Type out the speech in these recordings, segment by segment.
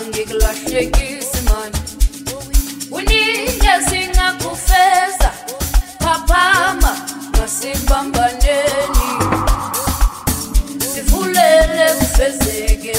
angikulahleki isimani uninye singakufeza phaphama masibambaneni sivulele kufezeke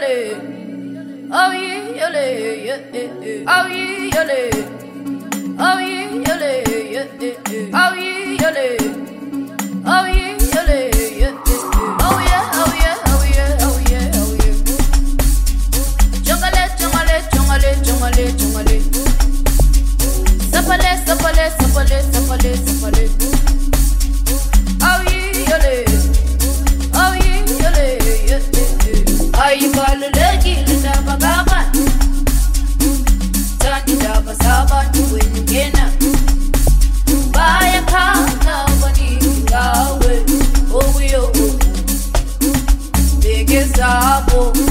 Sapale, sapale, sapale, sapale, sapale. Oh.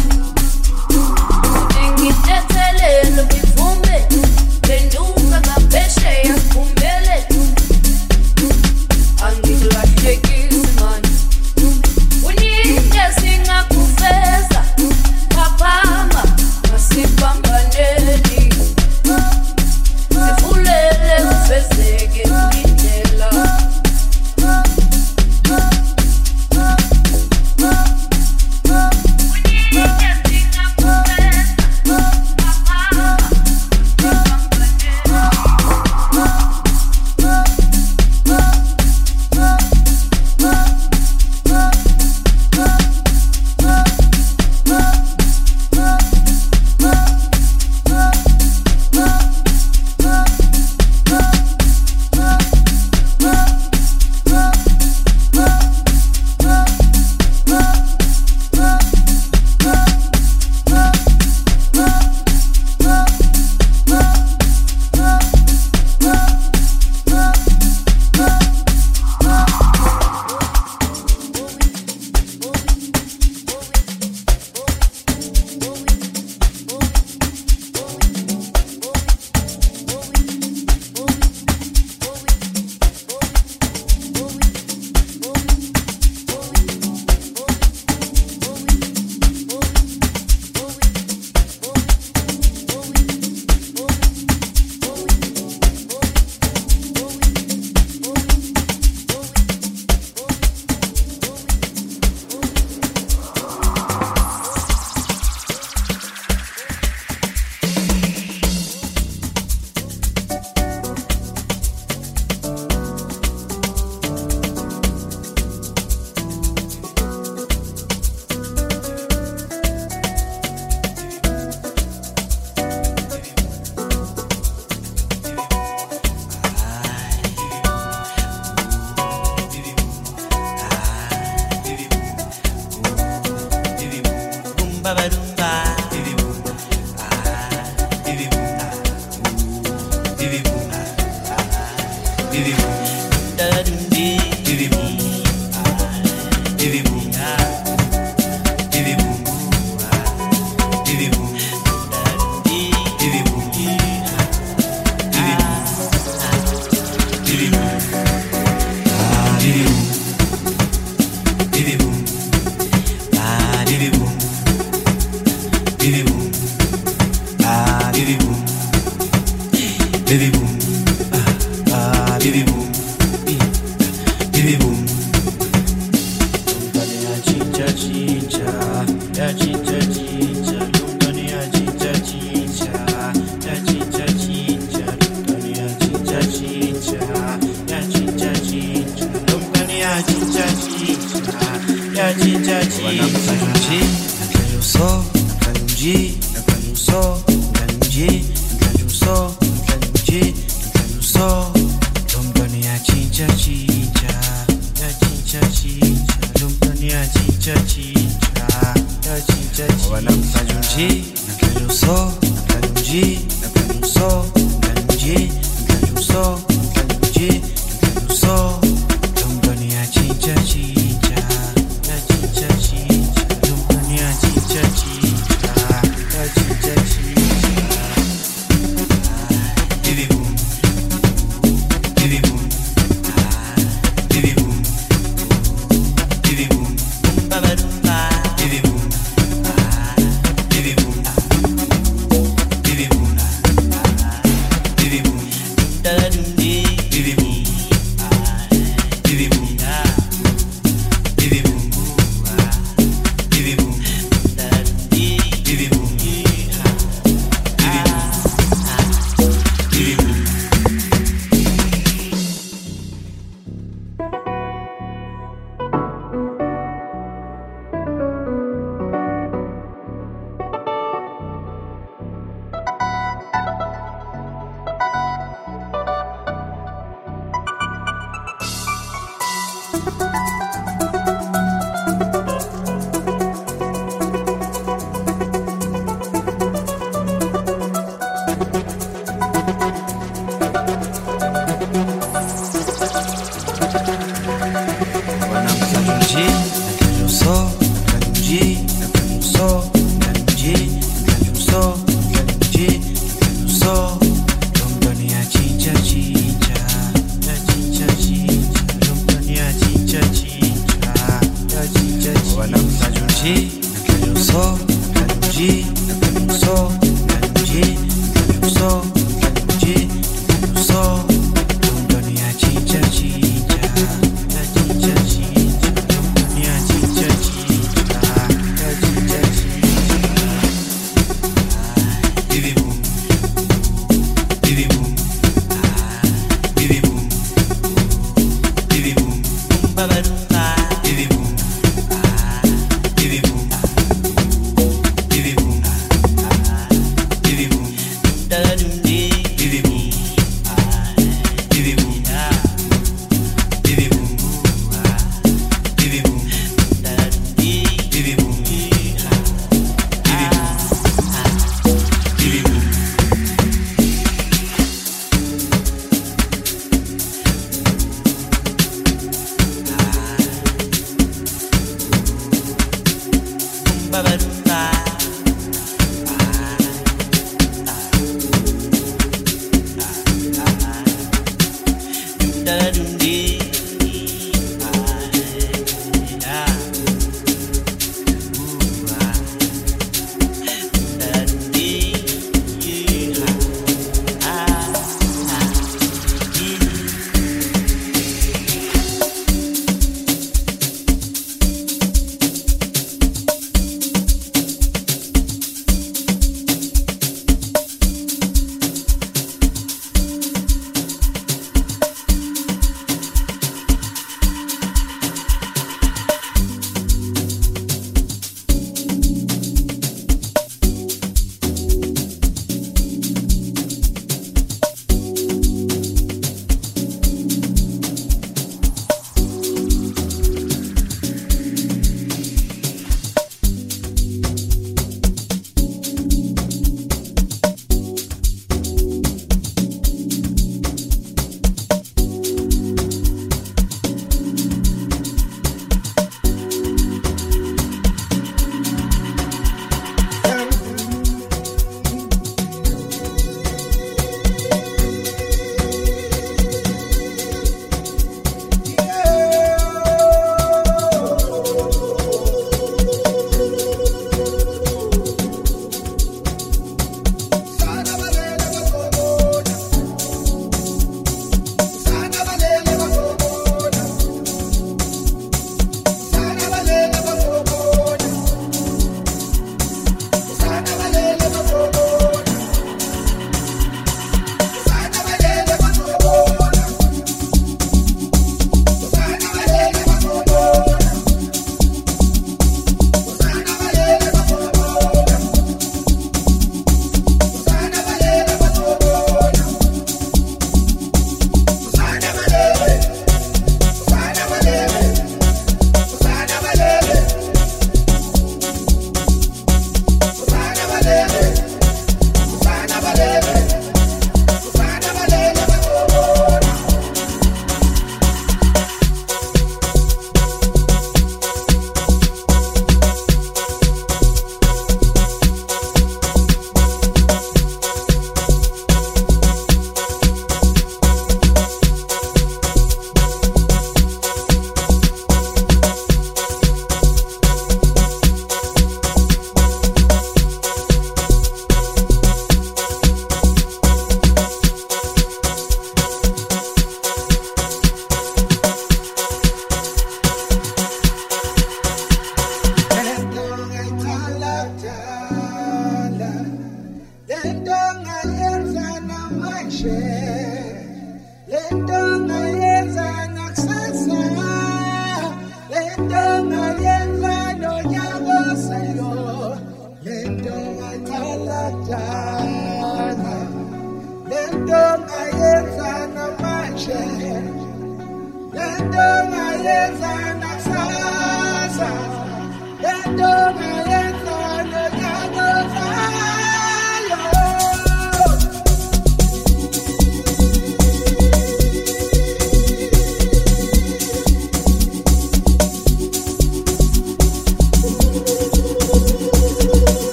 Didi Boom.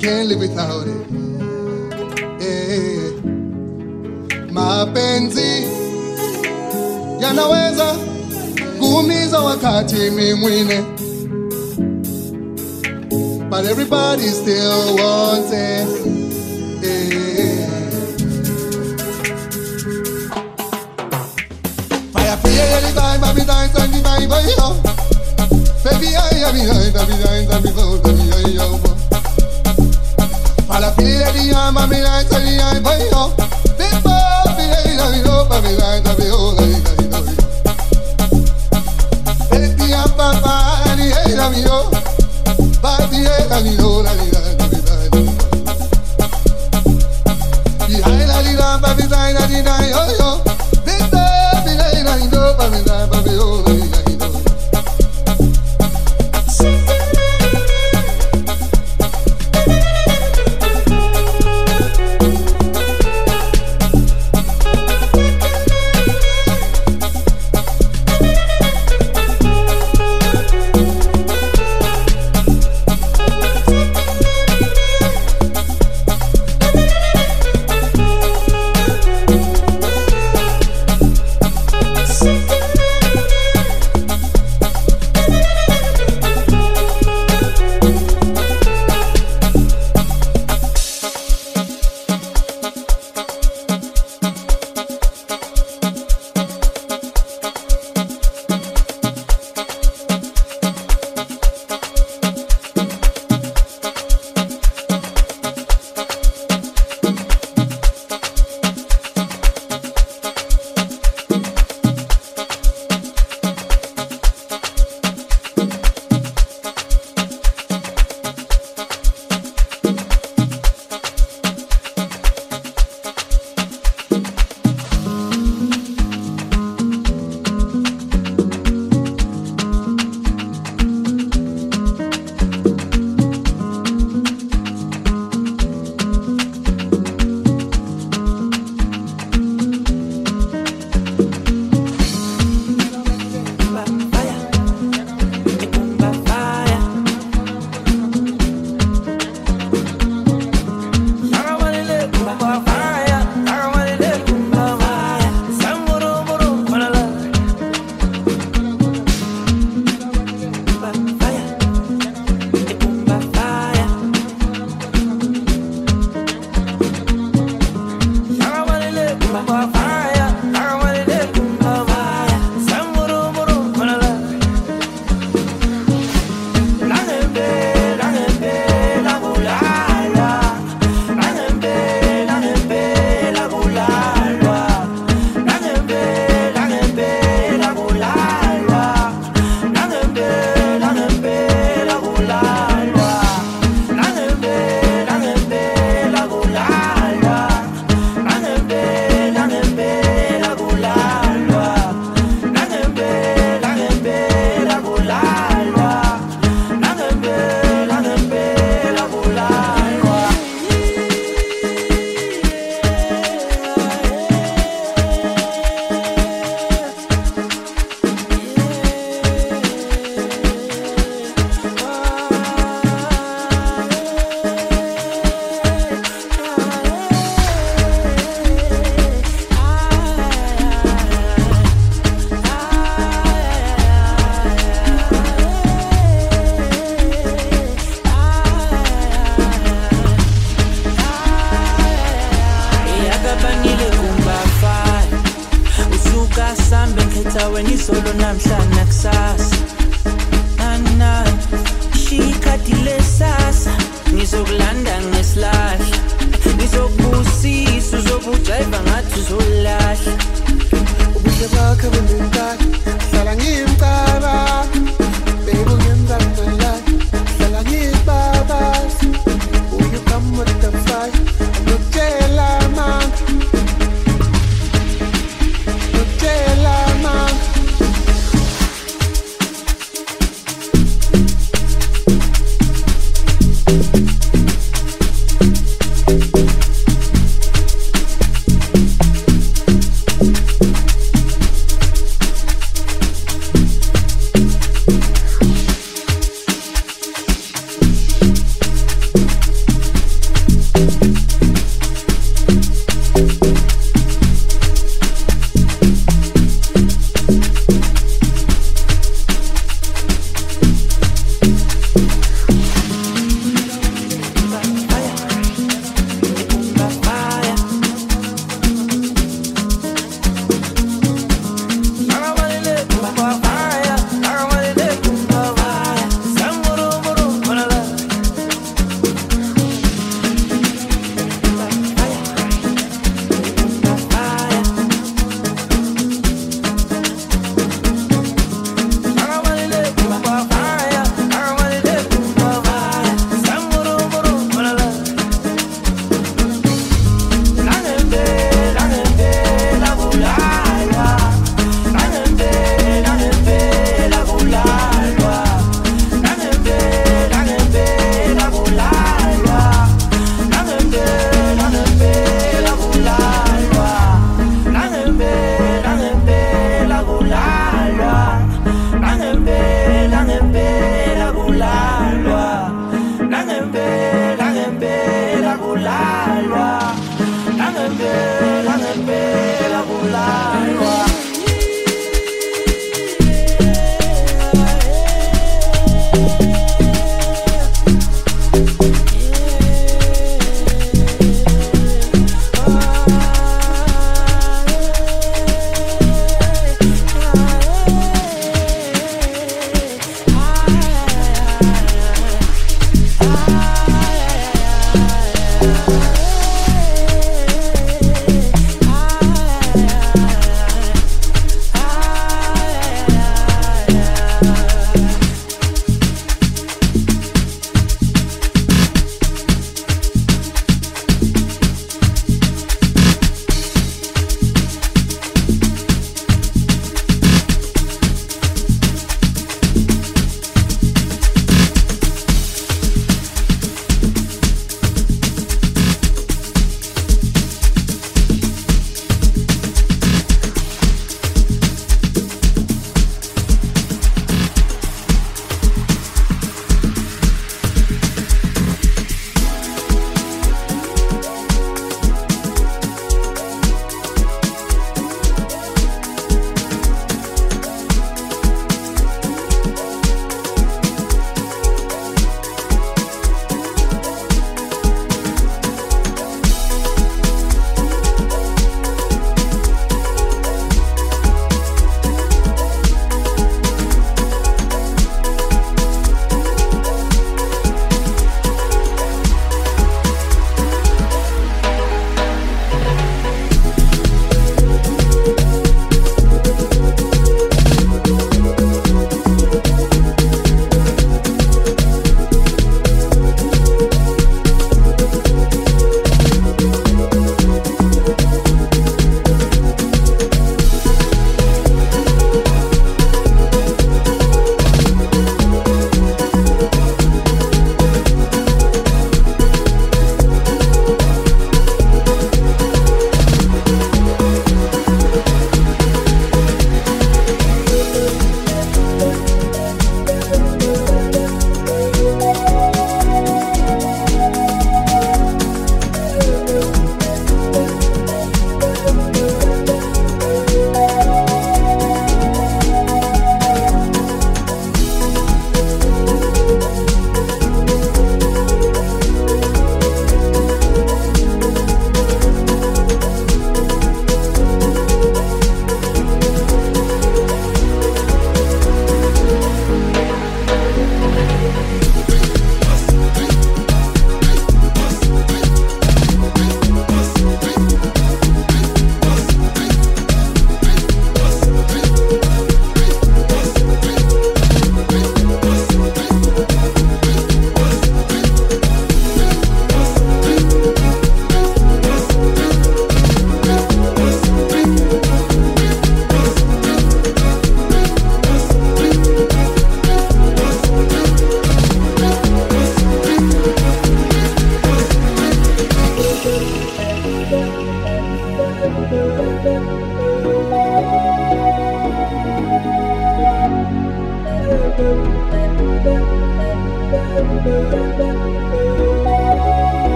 can't live without it. Yeah. Mapenzi yanaweza kuumiza wakati mingine, but everybody still wants it.